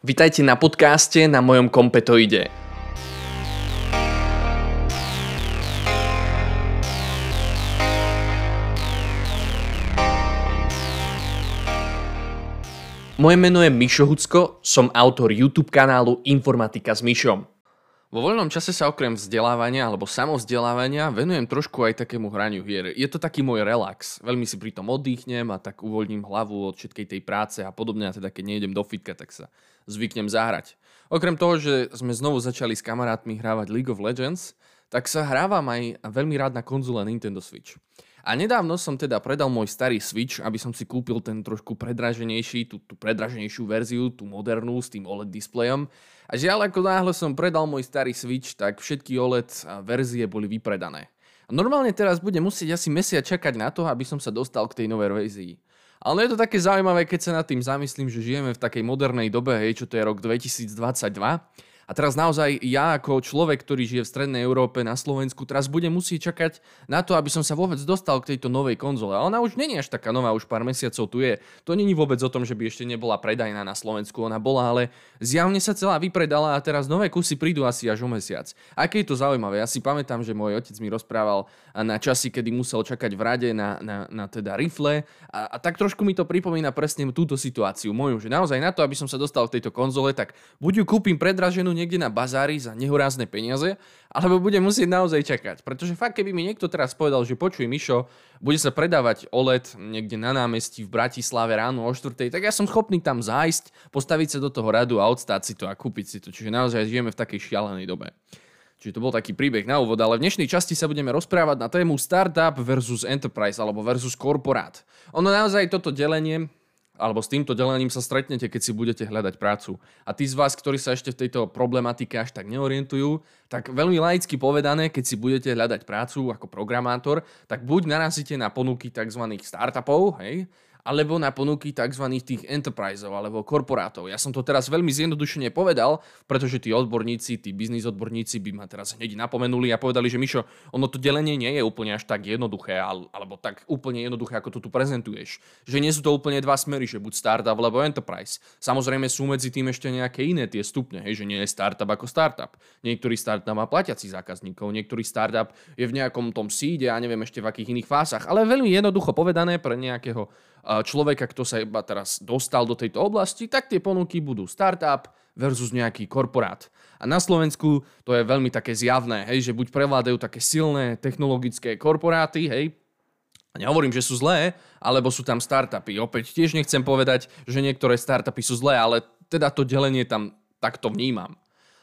Vitajte na podcaste na mojom kompetoide. Moje meno je Mišo Hucko, som autor YouTube kanálu Informatika s Mišom. Vo voľnom čase sa okrem vzdelávania alebo samovzdelávania venujem trošku aj takému hraniu hier. Je to taký môj relax. Veľmi si pri tom oddychnem a tak uvoľním hlavu od všetkej tej práce a podobne. A teda keď nejdem do fitka, tak sa zvyknem zahrať. Okrem toho, že sme znovu začali s kamarátmi hrávať League of Legends, tak sa hrávam aj veľmi rád na konzole Nintendo Switch. A nedávno som teda predal môj starý Switch, aby som si kúpil ten trošku predraženejší, tú, tú predraženejšiu verziu, tú modernú s tým OLED displejom a žiaľ, ako náhle som predal môj starý Switch, tak všetky OLED verzie boli vypredané. A normálne teraz budem musieť asi mesiac čakať na to, aby som sa dostal k tej novej verzii. Ale je to také zaujímavé, keď sa nad tým zamyslím, že žijeme v takej modernej dobe, hej, čo to je rok 2022 a teraz naozaj ja ako človek, ktorý žije v Strednej Európe na Slovensku, teraz budem musieť čakať na to, aby som sa vôbec dostal k tejto novej konzole. A ona už není až taká nová, už pár mesiacov tu je. To není vôbec o tom, že by ešte nebola predajná na Slovensku. Ona bola, ale zjavne sa celá vypredala a teraz nové kusy prídu asi až o mesiac. Aké je to zaujímavé? Ja si pamätám, že môj otec mi rozprával na časy, kedy musel čakať v rade na, na, na teda rifle a, a tak trošku mi to pripomína presne túto situáciu moju, že naozaj na to, aby som sa dostal k tejto konzole, tak buď ju kúpim predraženú niekde na bazári za nehorázne peniaze, alebo budem musieť naozaj čakať. Pretože fakt, keby mi niekto teraz povedal, že počuj Mišo, bude sa predávať OLED niekde na námestí v Bratislave ráno o 4, tak ja som schopný tam zájsť, postaviť sa do toho radu a odstáť si to a kúpiť si to. Čiže naozaj žijeme v takej šialenej dobe. Čiže to bol taký príbeh na úvod, ale v dnešnej časti sa budeme rozprávať na tému startup versus enterprise alebo versus korporát. Ono naozaj toto delenie alebo s týmto delením sa stretnete, keď si budete hľadať prácu. A tí z vás, ktorí sa ešte v tejto problematike až tak neorientujú, tak veľmi laicky povedané, keď si budete hľadať prácu ako programátor, tak buď narazíte na ponuky tzv. startupov, hej, alebo na ponuky tzv. tých enterpriseov alebo korporátov. Ja som to teraz veľmi zjednodušene povedal, pretože tí odborníci, tí biznis odborníci by ma teraz hneď napomenuli a povedali, že Mišo, ono to delenie nie je úplne až tak jednoduché, alebo tak úplne jednoduché, ako to tu prezentuješ. Že nie sú to úplne dva smery, že buď startup alebo enterprise. Samozrejme sú medzi tým ešte nejaké iné tie stupne, hej, že nie je startup ako startup. Niektorý startup má platiacich zákazníkov, niektorý startup je v nejakom tom síde a neviem ešte v akých iných fázach, ale veľmi jednoducho povedané pre nejakého človeka, kto sa iba teraz dostal do tejto oblasti, tak tie ponuky budú startup versus nejaký korporát. A na Slovensku to je veľmi také zjavné, hej, že buď prevládajú také silné technologické korporáty, hej, nehovorím, že sú zlé, alebo sú tam startupy. Opäť tiež nechcem povedať, že niektoré startupy sú zlé, ale teda to delenie tam takto vnímam.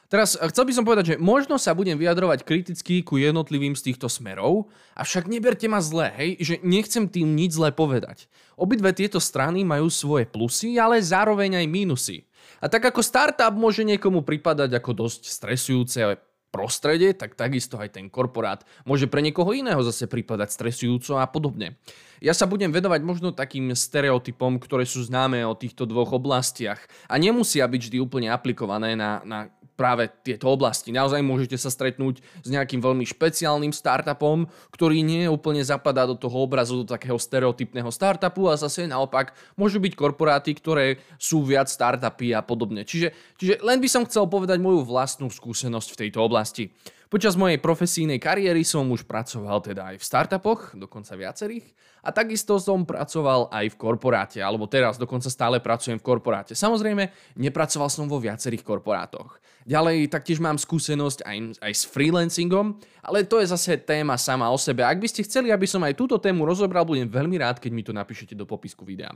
Teraz eh, chcel by som povedať, že možno sa budem vyjadrovať kriticky ku jednotlivým z týchto smerov, avšak neberte ma zle, hej, že nechcem tým nič zle povedať. Obidve tieto strany majú svoje plusy, ale zároveň aj mínusy. A tak ako startup môže niekomu pripadať ako dosť stresujúce prostredie, tak takisto aj ten korporát môže pre niekoho iného zase pripadať stresujúco a podobne. Ja sa budem vedovať možno takým stereotypom, ktoré sú známe o týchto dvoch oblastiach a nemusia byť vždy úplne aplikované na, na práve tieto oblasti. Naozaj môžete sa stretnúť s nejakým veľmi špeciálnym startupom, ktorý nie úplne zapadá do toho obrazu, do takého stereotypného startupu a zase naopak môžu byť korporáty, ktoré sú viac startupy a podobne. Čiže, čiže len by som chcel povedať moju vlastnú skúsenosť v tejto oblasti. Počas mojej profesijnej kariéry som už pracoval teda aj v startupoch, dokonca viacerých, a takisto som pracoval aj v korporáte, alebo teraz dokonca stále pracujem v korporáte. Samozrejme, nepracoval som vo viacerých korporátoch. Ďalej taktiež mám skúsenosť aj, aj s freelancingom, ale to je zase téma sama o sebe. Ak by ste chceli, aby som aj túto tému rozobral, budem veľmi rád, keď mi to napíšete do popisku videa.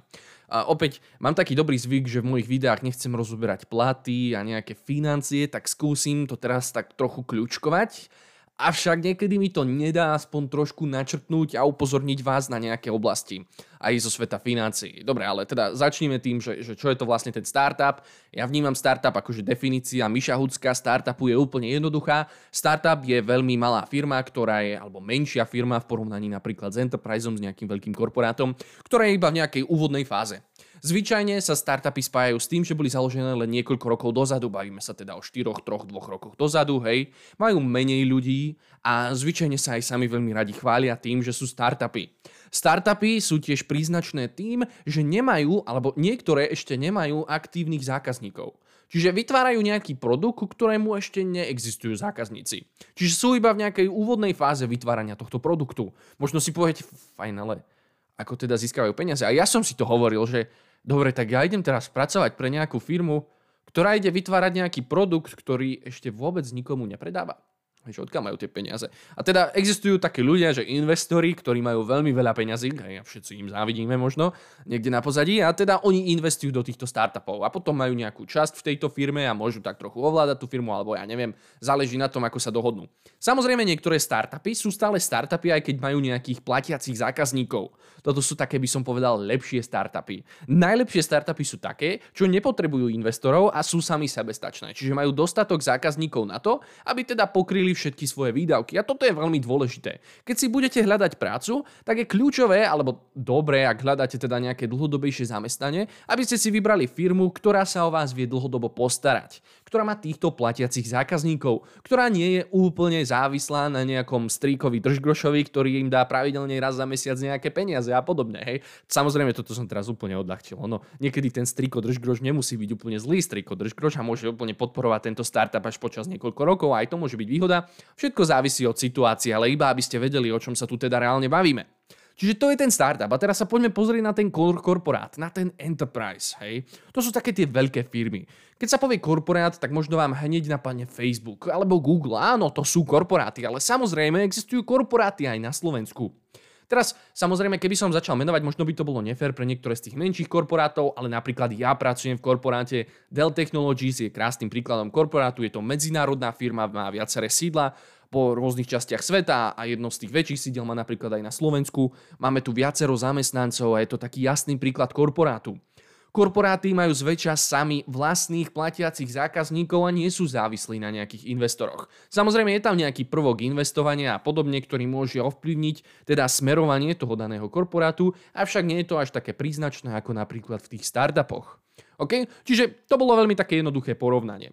A opäť, mám taký dobrý zvyk, že v mojich videách nechcem rozoberať platy a nejaké financie, tak skúsim to teraz tak trochu kľúčkovať Avšak niekedy mi to nedá aspoň trošku načrtnúť a upozorniť vás na nejaké oblasti aj zo sveta financií. Dobre, ale teda začneme tým, že, že čo je to vlastne ten startup. Ja vnímam startup akože definícia Miša Hucka startupu je úplne jednoduchá. Startup je veľmi malá firma, ktorá je, alebo menšia firma v porovnaní napríklad s Enterpriseom, s nejakým veľkým korporátom, ktorá je iba v nejakej úvodnej fáze. Zvyčajne sa startupy spájajú s tým, že boli založené len niekoľko rokov dozadu, bavíme sa teda o 4, 3, 2 rokoch dozadu, hej, majú menej ľudí a zvyčajne sa aj sami veľmi radi chvália tým, že sú startupy. Startupy sú tiež príznačné tým, že nemajú, alebo niektoré ešte nemajú aktívnych zákazníkov. Čiže vytvárajú nejaký produkt, ku ktorému ešte neexistujú zákazníci. Čiže sú iba v nejakej úvodnej fáze vytvárania tohto produktu. Možno si poviete, fajn, ale ako teda získavajú peniaze. A ja som si to hovoril, že dobre, tak ja idem teraz pracovať pre nejakú firmu, ktorá ide vytvárať nejaký produkt, ktorý ešte vôbec nikomu nepredáva. Že odkiaľ majú tie peniaze. A teda existujú takí ľudia, že investori, ktorí majú veľmi veľa peňazí, a všetci im závidíme možno, niekde na pozadí, a teda oni investujú do týchto startupov a potom majú nejakú časť v tejto firme a môžu tak trochu ovládať tú firmu, alebo ja neviem, záleží na tom, ako sa dohodnú. Samozrejme, niektoré startupy sú stále startupy, aj keď majú nejakých platiacich zákazníkov. Toto sú také, by som povedal, lepšie startupy. Najlepšie startupy sú také, čo nepotrebujú investorov a sú sami sebestačné. Čiže majú dostatok zákazníkov na to, aby teda pokryli všetky svoje výdavky. A toto je veľmi dôležité. Keď si budete hľadať prácu, tak je kľúčové, alebo dobré, ak hľadáte teda nejaké dlhodobejšie zamestnanie, aby ste si vybrali firmu, ktorá sa o vás vie dlhodobo postarať, ktorá má týchto platiacich zákazníkov, ktorá nie je úplne závislá na nejakom stríkovi držgrošovi, ktorý im dá pravidelne raz za mesiac nejaké peniaze a podobne. Hej. Samozrejme, toto som teraz úplne odľahčil. No, niekedy ten striko držgroš nemusí byť úplne zlý striko držgroš a môže úplne podporovať tento startup až počas niekoľko rokov a aj to môže byť výhoda. Všetko závisí od situácie, ale iba aby ste vedeli, o čom sa tu teda reálne bavíme. Čiže to je ten startup. A teraz sa poďme pozrieť na ten korporát, na ten enterprise. Hej? To sú také tie veľké firmy. Keď sa povie korporát, tak možno vám hneď napadne Facebook alebo Google. Áno, to sú korporáty, ale samozrejme existujú korporáty aj na Slovensku. Teraz, samozrejme, keby som začal menovať, možno by to bolo nefér pre niektoré z tých menších korporátov, ale napríklad ja pracujem v korporáte Dell Technologies, je krásnym príkladom korporátu, je to medzinárodná firma, má viaceré sídla po rôznych častiach sveta a jedno z tých väčších sídel má napríklad aj na Slovensku. Máme tu viacero zamestnancov a je to taký jasný príklad korporátu. Korporáty majú zväčša sami vlastných platiacich zákazníkov a nie sú závislí na nejakých investoroch. Samozrejme je tam nejaký prvok investovania a podobne, ktorý môže ovplyvniť teda smerovanie toho daného korporátu, avšak nie je to až také príznačné ako napríklad v tých startupoch. OK? Čiže to bolo veľmi také jednoduché porovnanie.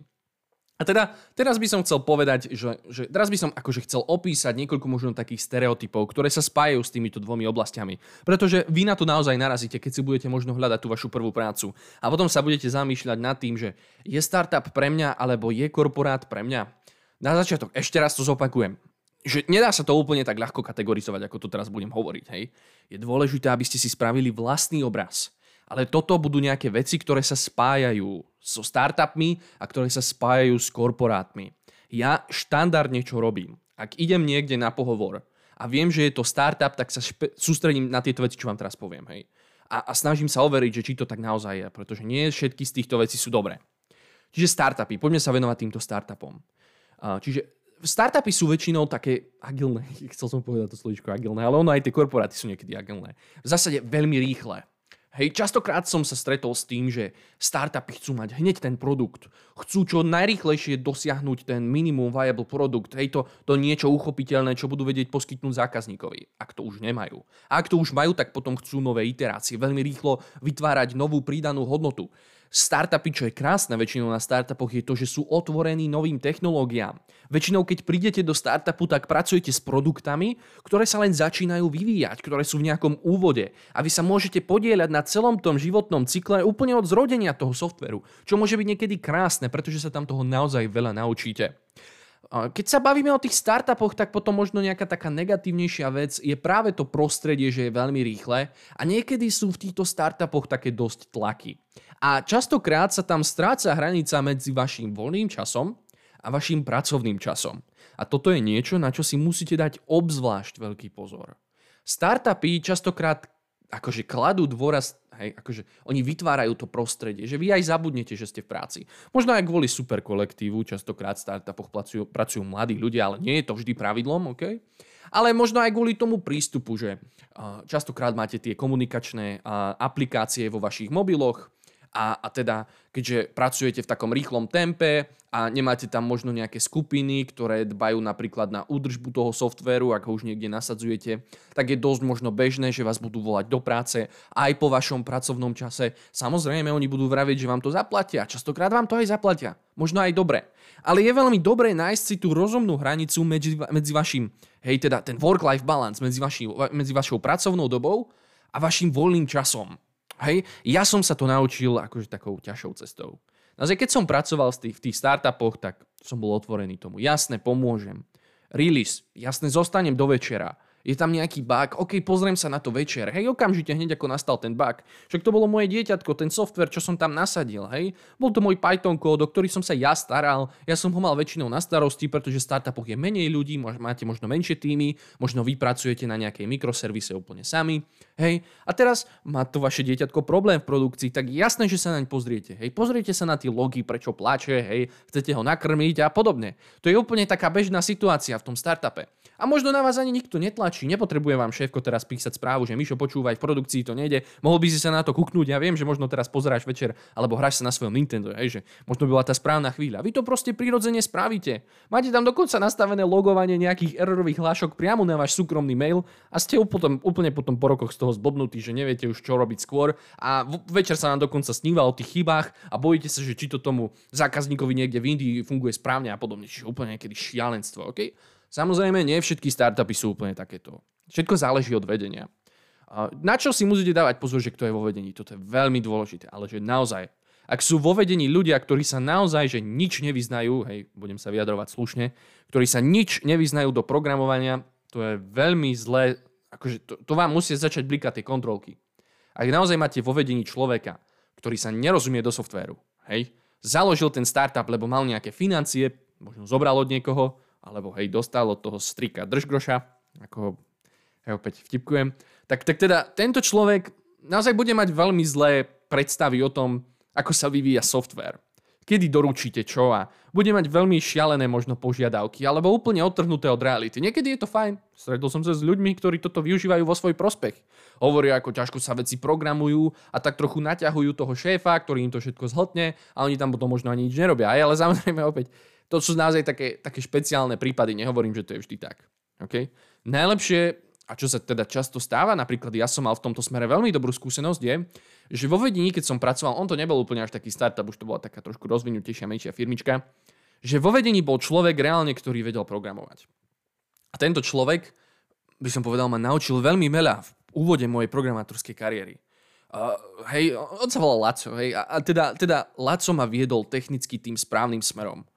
A teda teraz by som chcel povedať, že, že teraz by som akože chcel opísať niekoľko možno takých stereotypov, ktoré sa spájajú s týmito dvomi oblastiami. Pretože vy na to naozaj narazíte, keď si budete možno hľadať tú vašu prvú prácu. A potom sa budete zamýšľať nad tým, že je startup pre mňa alebo je korporát pre mňa. Na začiatok ešte raz to zopakujem. Že nedá sa to úplne tak ľahko kategorizovať, ako to teraz budem hovoriť. Hej? Je dôležité, aby ste si spravili vlastný obraz ale toto budú nejaké veci, ktoré sa spájajú so startupmi a ktoré sa spájajú s korporátmi. Ja štandardne čo robím? Ak idem niekde na pohovor a viem, že je to startup, tak sa špe- sústredím na tieto veci, čo vám teraz poviem. Hej. A, a snažím sa overiť, že či to tak naozaj je, pretože nie všetky z týchto vecí sú dobré. Čiže startupy, poďme sa venovať týmto startupom. Čiže startupy sú väčšinou také agilné, chcel som povedať to slovičko agilné, ale ono aj tie korporáty sú niekedy agilné. V zásade veľmi rýchle. Hej, častokrát som sa stretol s tým, že startupy chcú mať hneď ten produkt. Chcú čo najrýchlejšie dosiahnuť ten minimum viable produkt. Hej, to, to niečo uchopiteľné, čo budú vedieť poskytnúť zákazníkovi. Ak to už nemajú. A ak to už majú, tak potom chcú nové iterácie. Veľmi rýchlo vytvárať novú pridanú hodnotu. Startupy, čo je krásne väčšinou na startupoch, je to, že sú otvorení novým technológiám. Väčšinou, keď prídete do startupu, tak pracujete s produktami, ktoré sa len začínajú vyvíjať, ktoré sú v nejakom úvode. A vy sa môžete podieľať na celom tom životnom cykle úplne od zrodenia toho softveru, čo môže byť niekedy krásne, pretože sa tam toho naozaj veľa naučíte. Keď sa bavíme o tých startupoch, tak potom možno nejaká taká negatívnejšia vec je práve to prostredie, že je veľmi rýchle a niekedy sú v týchto startupoch také dosť tlaky. A častokrát sa tam stráca hranica medzi vašim voľným časom a vašim pracovným časom. A toto je niečo, na čo si musíte dať obzvlášť veľký pozor. Startupy častokrát akože kladú dôraz, hej, akože oni vytvárajú to prostredie, že vy aj zabudnete, že ste v práci. Možno aj kvôli super kolektívu, častokrát v startupoch pracujú, pracujú mladí ľudia, ale nie je to vždy pravidlom, OK? Ale možno aj kvôli tomu prístupu, že častokrát máte tie komunikačné aplikácie vo vašich mobiloch, a, a teda, keďže pracujete v takom rýchlom tempe a nemáte tam možno nejaké skupiny, ktoré dbajú napríklad na údržbu toho softvéru, ak ho už niekde nasadzujete, tak je dosť možno bežné, že vás budú volať do práce aj po vašom pracovnom čase. Samozrejme, oni budú vraviť, že vám to zaplatia. Častokrát vám to aj zaplatia. Možno aj dobre. Ale je veľmi dobré nájsť si tú rozumnú hranicu medzi, medzi vašim, hej, teda ten work-life balance medzi, vaši, medzi vašou pracovnou dobou a vašim voľným časom. Hej, ja som sa to naučil akože takou ťažšou cestou. Naozaj, keď som pracoval v tých, startupoch, tak som bol otvorený tomu. Jasne, pomôžem. Release, jasne, zostanem do večera je tam nejaký bug, OK, pozriem sa na to večer, hej, okamžite hneď ako nastal ten bug. Však to bolo moje dieťatko, ten software, čo som tam nasadil, hej. Bol to môj Python kód, o ktorý som sa ja staral, ja som ho mal väčšinou na starosti, pretože v startupoch je menej ľudí, máte možno menšie týmy, možno vy pracujete na nejakej mikroservise úplne sami, hej. A teraz má to vaše dieťatko problém v produkcii, tak jasné, že sa naň pozriete, hej. Pozriete sa na tie logy, prečo plače, hej, chcete ho nakrmiť a podobne. To je úplne taká bežná situácia v tom startupe. A možno na vás ani nikto netlačí, nepotrebuje vám šéfko teraz písať správu, že Mišo počúvaj, v produkcii to nejde, mohol by si sa na to kuknúť, ja viem, že možno teraz pozeráš večer alebo hráš sa na svojom Nintendo, hej, že možno by bola tá správna chvíľa. Vy to proste prirodzene spravíte. Máte tam dokonca nastavené logovanie nejakých errorových hlášok priamo na váš súkromný mail a ste potom, úplne potom po rokoch z toho zblbnutí, že neviete už čo robiť skôr a večer sa nám dokonca sníva o tých chybách a bojíte sa, že či to tomu zákazníkovi niekde v Indii funguje správne a podobne. Čiže úplne niekedy šialenstvo, okay? Samozrejme, nie všetky startupy sú úplne takéto. Všetko záleží od vedenia. Na čo si musíte dávať pozor, že kto je vo vedení? Toto je veľmi dôležité, ale že naozaj, ak sú vo vedení ľudia, ktorí sa naozaj, že nič nevyznajú, hej, budem sa vyjadrovať slušne, ktorí sa nič nevyznajú do programovania, to je veľmi zlé, akože to, to vám musí začať blikať tie kontrolky. Ak naozaj máte vo vedení človeka, ktorý sa nerozumie do softvéru, hej, založil ten startup, lebo mal nejaké financie, možno zobral od niekoho, alebo hej, dostal od toho strika držgroša, ako hej, opäť vtipkujem, tak, tak teda tento človek naozaj bude mať veľmi zlé predstavy o tom, ako sa vyvíja software. Kedy doručíte čo a bude mať veľmi šialené možno požiadavky alebo úplne odtrhnuté od reality. Niekedy je to fajn. Stretol som sa s ľuďmi, ktorí toto využívajú vo svoj prospech. Hovoria, ako ťažko sa veci programujú a tak trochu naťahujú toho šéfa, ktorý im to všetko zhltne a oni tam potom možno ani nič nerobia. Aj, ale samozrejme opäť, to sú naozaj také, také špeciálne prípady, nehovorím, že to je vždy tak. Okay? Najlepšie, a čo sa teda často stáva, napríklad ja som mal v tomto smere veľmi dobrú skúsenosť, je, že vo vedení, keď som pracoval, on to nebol úplne až taký startup, už to bola taká trošku rozvinutejšia, menšia firmička, že vo vedení bol človek reálne, ktorý vedel programovať. A tento človek, by som povedal, ma naučil veľmi veľa v úvode mojej programátorskej kariéry. Uh, hej, on sa volal Laco, hej, a, a teda, teda Laco ma viedol technicky tým správnym smerom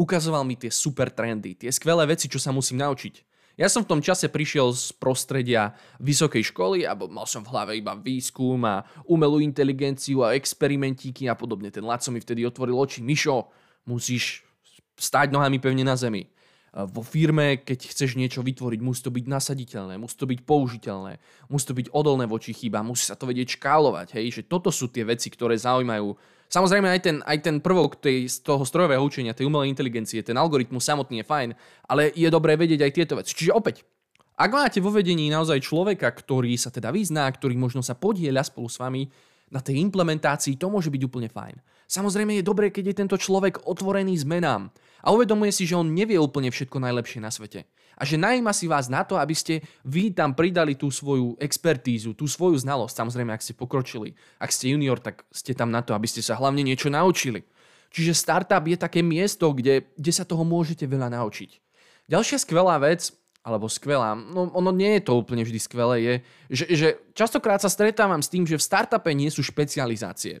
ukazoval mi tie super trendy, tie skvelé veci, čo sa musím naučiť. Ja som v tom čase prišiel z prostredia vysokej školy a mal som v hlave iba výskum a umelú inteligenciu a experimentíky a podobne. Ten Laco mi vtedy otvoril oči. Mišo, musíš stáť nohami pevne na zemi. Vo firme, keď chceš niečo vytvoriť, musí to byť nasaditeľné, musí to byť použiteľné, musí to byť odolné voči chýba, musí sa to vedieť škálovať. Hej? Že toto sú tie veci, ktoré zaujímajú Samozrejme aj ten, aj ten prvok tej, z toho strojového učenia, tej umelej inteligencie, ten algoritmus samotný je fajn, ale je dobré vedieť aj tieto veci. Čiže opäť, ak máte vo vedení naozaj človeka, ktorý sa teda vyzná, ktorý možno sa podieľa spolu s vami na tej implementácii, to môže byť úplne fajn. Samozrejme je dobré, keď je tento človek otvorený zmenám a uvedomuje si, že on nevie úplne všetko najlepšie na svete a že najíma si vás na to, aby ste vy tam pridali tú svoju expertízu, tú svoju znalosť. Samozrejme, ak ste pokročili, ak ste junior, tak ste tam na to, aby ste sa hlavne niečo naučili. Čiže startup je také miesto, kde, kde sa toho môžete veľa naučiť. Ďalšia skvelá vec, alebo skvelá, no ono nie je to úplne vždy skvelé, je, že, že častokrát sa stretávam s tým, že v startupe nie sú špecializácie.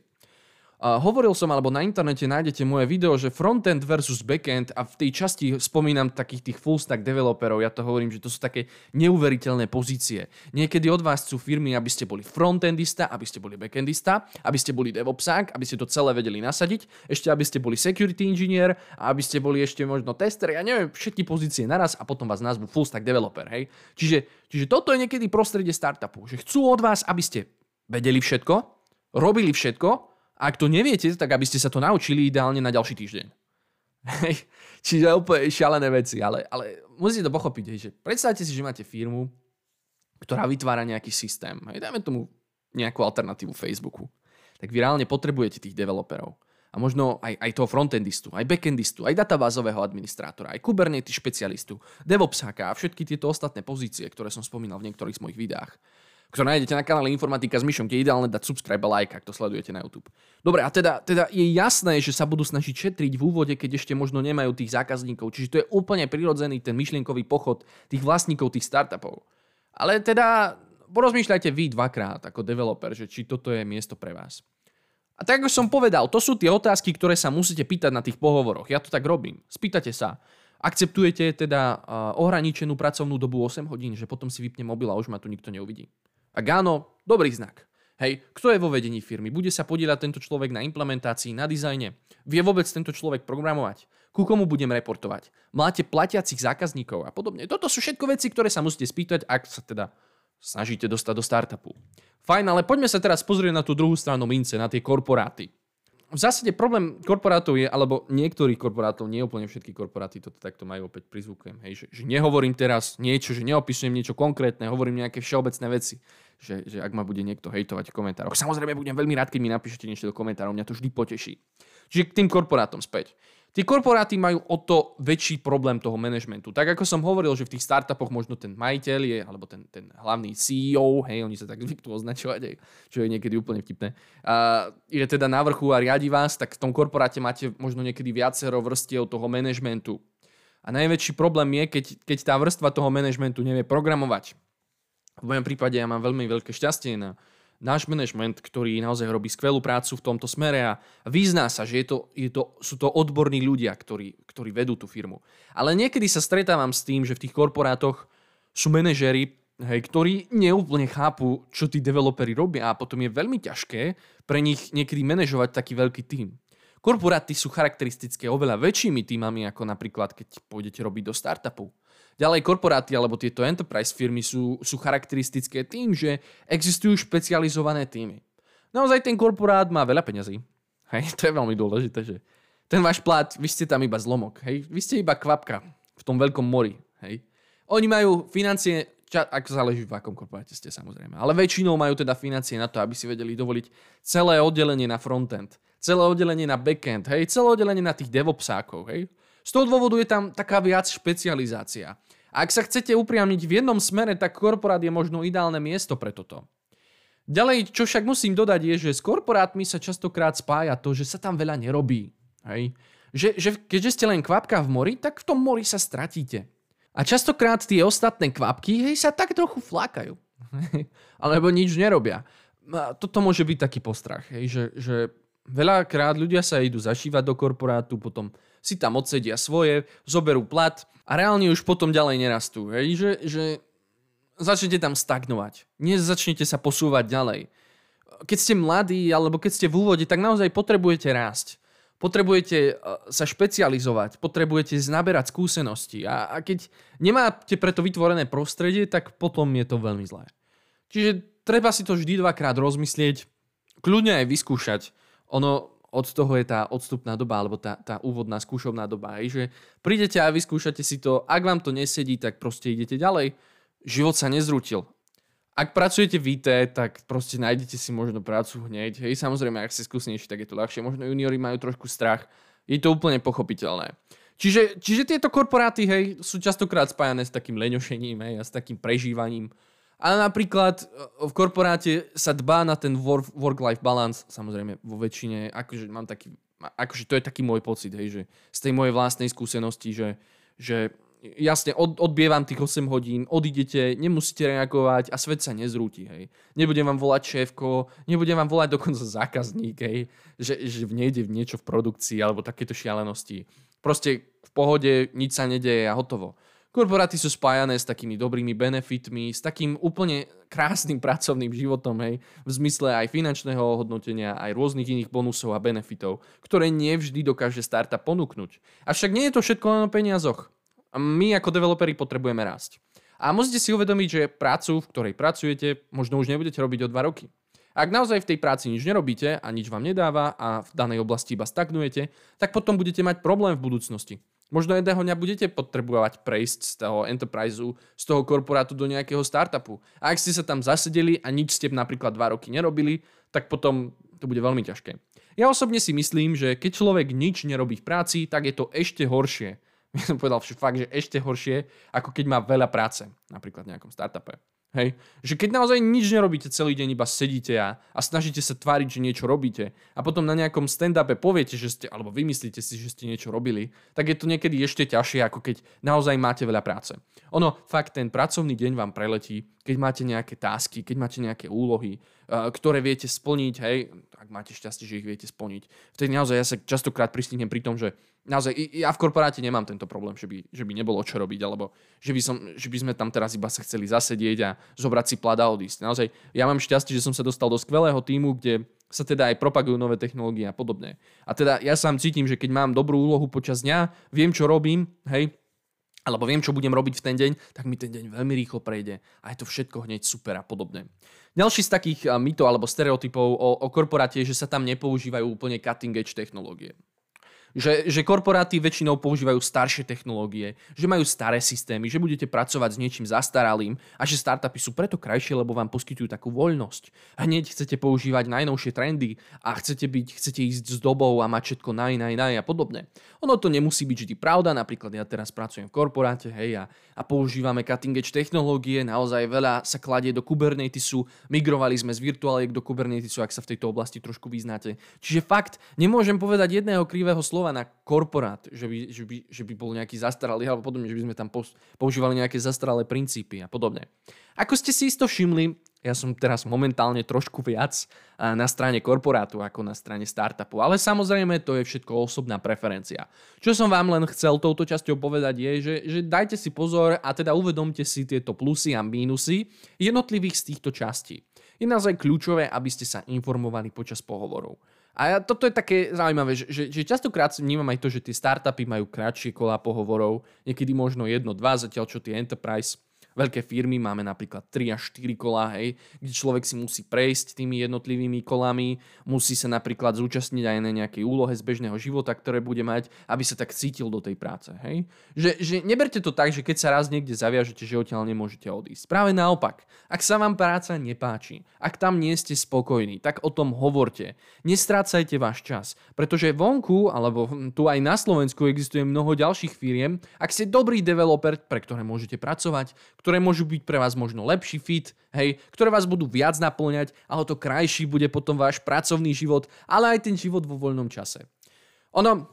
Hovoril som, alebo na internete nájdete moje video, že frontend versus backend a v tej časti spomínam takých tých full stack developerov, ja to hovorím, že to sú také neuveriteľné pozície. Niekedy od vás sú firmy, aby ste boli frontendista, aby ste boli backendista, aby ste boli devopsák, aby ste to celé vedeli nasadiť, ešte aby ste boli security engineer a aby ste boli ešte možno tester, ja neviem, všetky pozície naraz a potom vás nazvu full stack developer, hej. Čiže, čiže toto je niekedy prostredie startupu, že chcú od vás, aby ste vedeli všetko, robili všetko, ak to neviete, tak aby ste sa to naučili ideálne na ďalší týždeň. Čiže úplne šialené veci, ale, ale musíte to pochopiť, že predstavte si, že máte firmu, ktorá vytvára nejaký systém. Hej, dajme tomu nejakú alternatívu Facebooku. Tak vy reálne potrebujete tých developerov. A možno aj, aj toho frontendistu, aj backendistu, aj databázového administrátora, aj Kubernetes špecialistu, DevOpsáka a všetky tieto ostatné pozície, ktoré som spomínal v niektorých z mojich videách ktoré nájdete na kanále Informatika s Myšom, kde je ideálne dať subscribe a like, ak to sledujete na YouTube. Dobre, a teda, teda je jasné, že sa budú snažiť šetriť v úvode, keď ešte možno nemajú tých zákazníkov. Čiže to je úplne prirodzený ten myšlienkový pochod tých vlastníkov tých startupov. Ale teda porozmýšľajte vy dvakrát ako developer, že či toto je miesto pre vás. A tak ako som povedal, to sú tie otázky, ktoré sa musíte pýtať na tých pohovoroch. Ja to tak robím. Spýtate sa, akceptujete teda ohraničenú pracovnú dobu 8 hodín, že potom si vypne mobil a už ma tu nikto neuvidí. Ak áno, dobrý znak. Hej, kto je vo vedení firmy? Bude sa podielať tento človek na implementácii, na dizajne? Vie vôbec tento človek programovať? Ku komu budem reportovať? Máte platiacich zákazníkov a podobne. Toto sú všetko veci, ktoré sa musíte spýtať, ak sa teda snažíte dostať do startupu. Fajn, ale poďme sa teraz pozrieť na tú druhú stranu mince, na tie korporáty. V zásade problém korporátov je, alebo niektorých korporátov, nie úplne všetky korporáty toto takto majú opäť prizvukujem, hej, že, že nehovorím teraz niečo, že neopisujem niečo konkrétne, hovorím nejaké všeobecné veci, že, že ak ma bude niekto hejtovať v komentároch. Samozrejme, budem veľmi rád, keď mi napíšete niečo do komentárov, mňa to vždy poteší. Čiže k tým korporátom späť. Tí korporáty majú o to väčší problém toho manažmentu. Tak ako som hovoril, že v tých startupoch možno ten majiteľ je, alebo ten, ten hlavný CEO, hej, oni sa tak zvyknú označovať, hej, čo je niekedy úplne vtipné, a je teda na vrchu a riadi vás, tak v tom korporáte máte možno niekedy viacero vrstiev toho manažmentu. A najväčší problém je, keď, keď tá vrstva toho manažmentu nevie programovať. V mojom prípade ja mám veľmi veľké šťastie na náš management, ktorý naozaj robí skvelú prácu v tomto smere a vyzná sa, že je to, je to, sú to odborní ľudia, ktorí, ktorí vedú tú firmu. Ale niekedy sa stretávam s tým, že v tých korporátoch sú manažery, hej, ktorí neúplne chápu, čo tí developeri robia a potom je veľmi ťažké pre nich niekedy manažovať taký veľký tým. Korporáty sú charakteristické oveľa väčšími týmami, ako napríklad keď pôjdete robiť do startupu. Ďalej korporáty alebo tieto enterprise firmy sú, sú charakteristické tým, že existujú špecializované týmy. Naozaj ten korporát má veľa peňazí. Hej, to je veľmi dôležité, že ten váš plat, vy ste tam iba zlomok, hej, vy ste iba kvapka v tom veľkom mori, hej. Oni majú financie, ča, ak záleží v akom korporáte ste samozrejme, ale väčšinou majú teda financie na to, aby si vedeli dovoliť celé oddelenie na frontend, celé oddelenie na backend, hej, celé oddelenie na tých devopsákov, hej. Z toho dôvodu je tam taká viac špecializácia. Ak sa chcete upriamiť v jednom smere, tak korporát je možno ideálne miesto pre toto. Ďalej, čo však musím dodať, je, že s korporátmi sa častokrát spája to, že sa tam veľa nerobí. Hej? Že, že keďže ste len kvapka v mori, tak v tom mori sa stratíte. A častokrát tie ostatné kvapky hej, sa tak trochu flákajú. Alebo nič nerobia. A toto môže byť taký postrach, hej, že, že veľakrát ľudia sa idú zašívať do korporátu, potom si tam odsedia svoje, zoberú plat a reálne už potom ďalej nerastú. Hej? Že, že začnete tam stagnovať. Nezačnete sa posúvať ďalej. Keď ste mladí alebo keď ste v úvode, tak naozaj potrebujete rásť. Potrebujete e, sa špecializovať, potrebujete znaberať skúsenosti a, a keď nemáte preto vytvorené prostredie, tak potom je to veľmi zlé. Čiže treba si to vždy dvakrát rozmyslieť, kľudne aj vyskúšať. Ono, od toho je tá odstupná doba, alebo tá, tá úvodná skúšovná doba. Hej, že prídete a vyskúšate si to, ak vám to nesedí, tak proste idete ďalej. Život sa nezrútil. Ak pracujete v IT, tak proste nájdete si možno prácu hneď. Hej, samozrejme, ak ste skúsenejší, tak je to ľahšie. Možno juniori majú trošku strach. Je to úplne pochopiteľné. Čiže, čiže tieto korporáty, hej, sú častokrát spájané s takým leňošením, hej, a s takým prežívaním ale napríklad e, v korporáte sa dbá na ten work-life balance, samozrejme vo väčšine, akože mám taký, akože to je taký môj pocit, hej, že z tej mojej vlastnej skúsenosti, že, že jasne, od, odbievam tých 8 hodín, odídete, nemusíte reagovať a svet sa nezrúti, hej. Nebudem vám volať šéfko, nebudem vám volať dokonca zákazník, hej, že, že nejde niečo v produkcii alebo takéto šialenosti. Proste v pohode, nič sa nedeje a hotovo. Korporáty sú spájané s takými dobrými benefitmi, s takým úplne krásnym pracovným životom, hej, v zmysle aj finančného hodnotenia, aj rôznych iných bonusov a benefitov, ktoré nevždy dokáže startup ponúknuť. Avšak nie je to všetko len o peniazoch. My ako developeri potrebujeme rásť. A musíte si uvedomiť, že prácu, v ktorej pracujete, možno už nebudete robiť o dva roky. Ak naozaj v tej práci nič nerobíte a nič vám nedáva a v danej oblasti iba stagnujete, tak potom budete mať problém v budúcnosti. Možno jedného dňa budete potrebovať prejsť z toho enterpriseu, z toho korporátu do nejakého startupu. A ak ste sa tam zasedeli a nič ste napríklad dva roky nerobili, tak potom to bude veľmi ťažké. Ja osobne si myslím, že keď človek nič nerobí v práci, tak je to ešte horšie. Ja som povedal fakt, že ešte horšie, ako keď má veľa práce, napríklad v nejakom startupe. Hej? Že keď naozaj nič nerobíte celý deň, iba sedíte a, a snažíte sa tváriť, že niečo robíte a potom na nejakom stand-upe poviete, že ste, alebo vymyslíte si, že ste niečo robili, tak je to niekedy ešte ťažšie, ako keď naozaj máte veľa práce. Ono, fakt, ten pracovný deň vám preletí, keď máte nejaké tásky, keď máte nejaké úlohy, uh, ktoré viete splniť, hej, ak máte šťastie, že ich viete splniť. Vtedy naozaj ja sa častokrát pristihnem pri tom, že naozaj ja v korporáte nemám tento problém, že by, že by nebolo čo robiť, alebo že by, som, že by sme tam teraz iba sa chceli zasedieť a zobrať si plada a odísť. Naozaj ja mám šťastie, že som sa dostal do skvelého týmu, kde sa teda aj propagujú nové technológie a podobne. A teda ja sám cítim, že keď mám dobrú úlohu počas dňa, viem, čo robím, hej, alebo viem, čo budem robiť v ten deň, tak mi ten deň veľmi rýchlo prejde a je to všetko hneď super a podobne. Ďalší z takých mýtov alebo stereotypov o, o korporáte je, že sa tam nepoužívajú úplne cutting edge technológie. Že, že korporáty väčšinou používajú staršie technológie, že majú staré systémy, že budete pracovať s niečím zastaralým a že startupy sú preto krajšie, lebo vám poskytujú takú voľnosť. Hneď chcete používať najnovšie trendy a chcete, byť, chcete ísť s dobou a mať všetko naj, naj, naj a podobne. Ono to nemusí byť vždy pravda, napríklad ja teraz pracujem v korporáte hej, a, a používame cutting edge technológie, naozaj veľa sa kladie do Kubernetesu, migrovali sme z virtuáliek do Kubernetesu, ak sa v tejto oblasti trošku vyznáte. Čiže fakt, nemôžem povedať jedného krivého slova, slova na korporát, že by, že by, že by bol nejaký zastaralý alebo podobne, že by sme tam používali nejaké zastaralé princípy a podobne. Ako ste si isto všimli, ja som teraz momentálne trošku viac na strane korporátu ako na strane startupu, ale samozrejme to je všetko osobná preferencia. Čo som vám len chcel touto časťou povedať je, že, že dajte si pozor a teda uvedomte si tieto plusy a mínusy jednotlivých z týchto častí. Je naozaj kľúčové, aby ste sa informovali počas pohovorov. A ja, toto je také zaujímavé, že, že, že častokrát vnímam aj to, že tie startupy majú kratšie kola pohovorov, niekedy možno jedno, dva, zatiaľ čo tie enterprise veľké firmy, máme napríklad 3 až 4 kola, hej, kde človek si musí prejsť tými jednotlivými kolami, musí sa napríklad zúčastniť aj na nejakej úlohe z bežného života, ktoré bude mať, aby sa tak cítil do tej práce. Hej. Že, že neberte to tak, že keď sa raz niekde zaviažete, že odtiaľ nemôžete odísť. Práve naopak, ak sa vám práca nepáči, ak tam nie ste spokojní, tak o tom hovorte. Nestrácajte váš čas, pretože vonku, alebo tu aj na Slovensku existuje mnoho ďalších firiem, ak ste dobrý developer, pre ktoré môžete pracovať, ktoré môžu byť pre vás možno lepší fit, hej, ktoré vás budú viac naplňať a o to krajší bude potom váš pracovný život, ale aj ten život vo voľnom čase. Ono,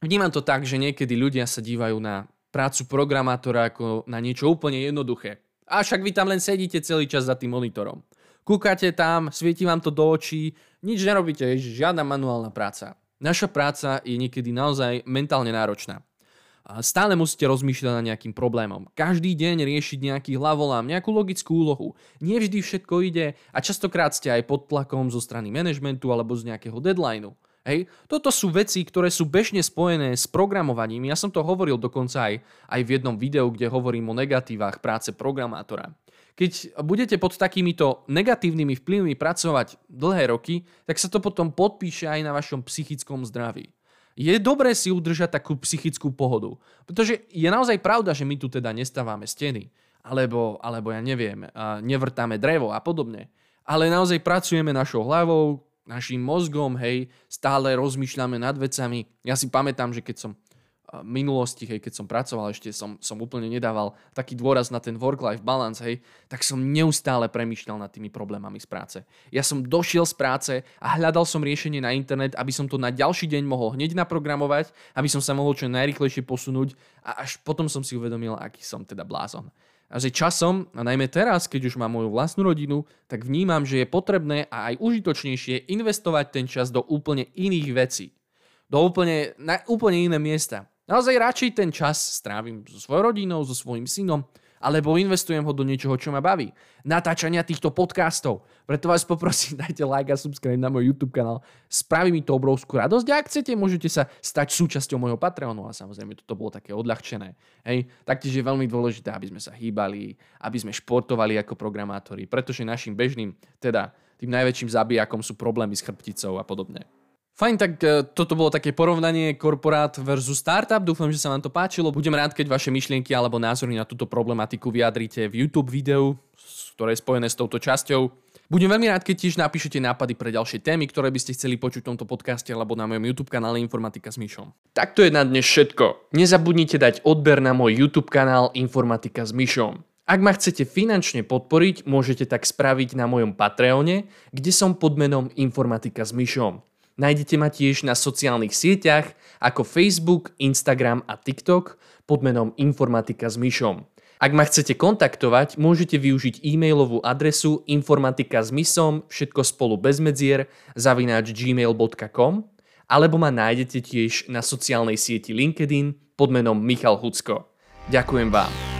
vnímam to tak, že niekedy ľudia sa dívajú na prácu programátora ako na niečo úplne jednoduché. A však vy tam len sedíte celý čas za tým monitorom. Kúkate tam, svieti vám to do očí, nič nerobíte, žiadna manuálna práca. Naša práca je niekedy naozaj mentálne náročná. Stále musíte rozmýšľať nad nejakým problémom. Každý deň riešiť nejaký hlavolám, nejakú logickú úlohu. Nie vždy všetko ide a častokrát ste aj pod tlakom zo strany manažmentu alebo z nejakého deadlineu. Hej, toto sú veci, ktoré sú bežne spojené s programovaním. Ja som to hovoril dokonca aj, aj v jednom videu, kde hovorím o negatívach práce programátora. Keď budete pod takýmito negatívnymi vplyvmi pracovať dlhé roky, tak sa to potom podpíše aj na vašom psychickom zdraví je dobré si udržať takú psychickú pohodu. Pretože je naozaj pravda, že my tu teda nestávame steny, alebo, alebo ja neviem, nevrtáme drevo a podobne. Ale naozaj pracujeme našou hlavou, našim mozgom, hej, stále rozmýšľame nad vecami. Ja si pamätám, že keď som minulosti, hej, keď som pracoval, ešte som, som úplne nedával taký dôraz na ten work-life balance, hej, tak som neustále premýšľal nad tými problémami z práce. Ja som došiel z práce a hľadal som riešenie na internet, aby som to na ďalší deň mohol hneď naprogramovať, aby som sa mohol čo najrychlejšie posunúť a až potom som si uvedomil, aký som teda blázon. A že časom, a najmä teraz, keď už mám moju vlastnú rodinu, tak vnímam, že je potrebné a aj užitočnejšie investovať ten čas do úplne iných vecí. Do úplne, na úplne iné miesta. Naozaj radšej ten čas strávim so svojou rodinou, so svojím synom, alebo investujem ho do niečoho, čo ma baví. Natáčania týchto podcastov. Preto vás poprosím, dajte like a subscribe na môj YouTube kanál. Spraví mi to obrovskú radosť a ak chcete, môžete sa stať súčasťou môjho Patreonu a samozrejme toto bolo také odľahčené. Hej. Taktiež je veľmi dôležité, aby sme sa hýbali, aby sme športovali ako programátori, pretože našim bežným, teda tým najväčším zabijakom sú problémy s chrbticou a podobne. Fajn, tak e, toto bolo také porovnanie korporát versus startup. Dúfam, že sa vám to páčilo. Budem rád, keď vaše myšlienky alebo názory na túto problematiku vyjadrite v YouTube videu, ktoré je spojené s touto časťou. Budem veľmi rád, keď tiež napíšete nápady pre ďalšie témy, ktoré by ste chceli počuť v tomto podcaste alebo na mojom YouTube kanále Informatika s Myšom. Tak to je na dnes všetko. Nezabudnite dať odber na môj YouTube kanál Informatika s Myšom. Ak ma chcete finančne podporiť, môžete tak spraviť na mojom Patreone, kde som pod menom Informatika s Myšom. Nájdete ma tiež na sociálnych sieťach ako Facebook, Instagram a TikTok pod menom Informatika s Myšom. Ak ma chcete kontaktovať, môžete využiť e-mailovú adresu informatika s misom, všetko spolu bez medzier, zavináč gmail.com alebo ma nájdete tiež na sociálnej sieti LinkedIn pod menom Michal Hucko. Ďakujem vám.